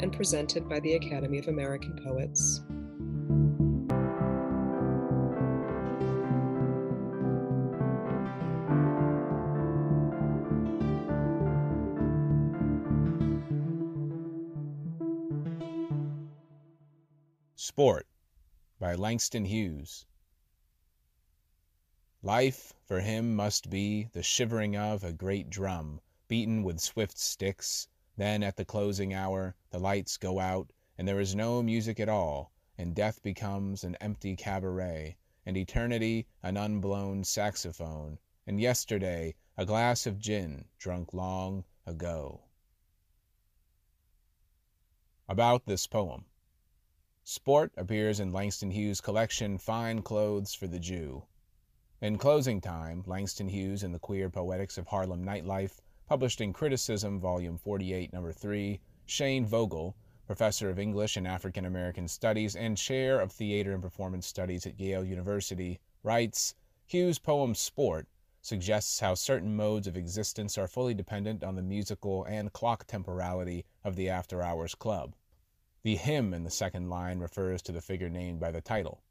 and presented by the Academy of American Poets. Sport by Langston Hughes. Life for him must be the shivering of a great drum, beaten with swift sticks. Then at the closing hour the lights go out, and there is no music at all, and death becomes an empty cabaret, and eternity an unblown saxophone, and yesterday a glass of gin drunk long ago. About this poem. Sport appears in Langston Hughes' collection Fine Clothes for the Jew. In Closing Time, Langston Hughes and the Queer Poetics of Harlem Nightlife, published in Criticism, Volume 48, Number 3, Shane Vogel, professor of English and African American Studies and chair of Theater and Performance Studies at Yale University, writes Hughes' poem Sport suggests how certain modes of existence are fully dependent on the musical and clock temporality of the after hours club. The him in the second line refers to the figure named by the title.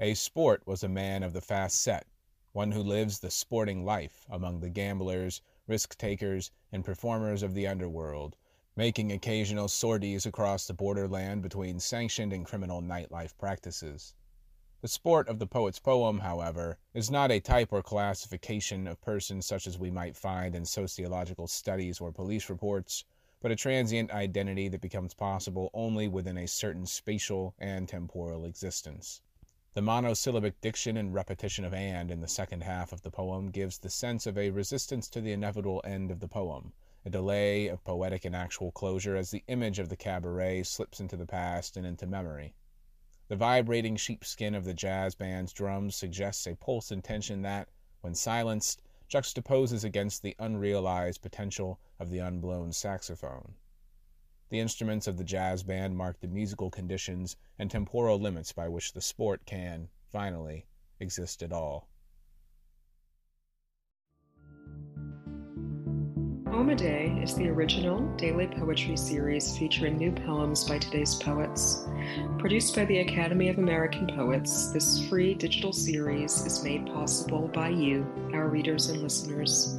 A sport was a man of the fast set, one who lives the sporting life among the gamblers, risk takers, and performers of the underworld, making occasional sorties across the borderland between sanctioned and criminal nightlife practices. The sport of the poet's poem, however, is not a type or classification of persons such as we might find in sociological studies or police reports, but a transient identity that becomes possible only within a certain spatial and temporal existence. The monosyllabic diction and repetition of and in the second half of the poem gives the sense of a resistance to the inevitable end of the poem, a delay of poetic and actual closure as the image of the cabaret slips into the past and into memory. The vibrating sheepskin of the jazz band's drums suggests a pulse and tension that, when silenced, juxtaposes against the unrealized potential of the unblown saxophone. The instruments of the jazz band mark the musical conditions and temporal limits by which the sport can, finally, exist at all. Day is the original daily poetry series featuring new poems by today's poets. Produced by the Academy of American Poets, this free digital series is made possible by you, our readers and listeners.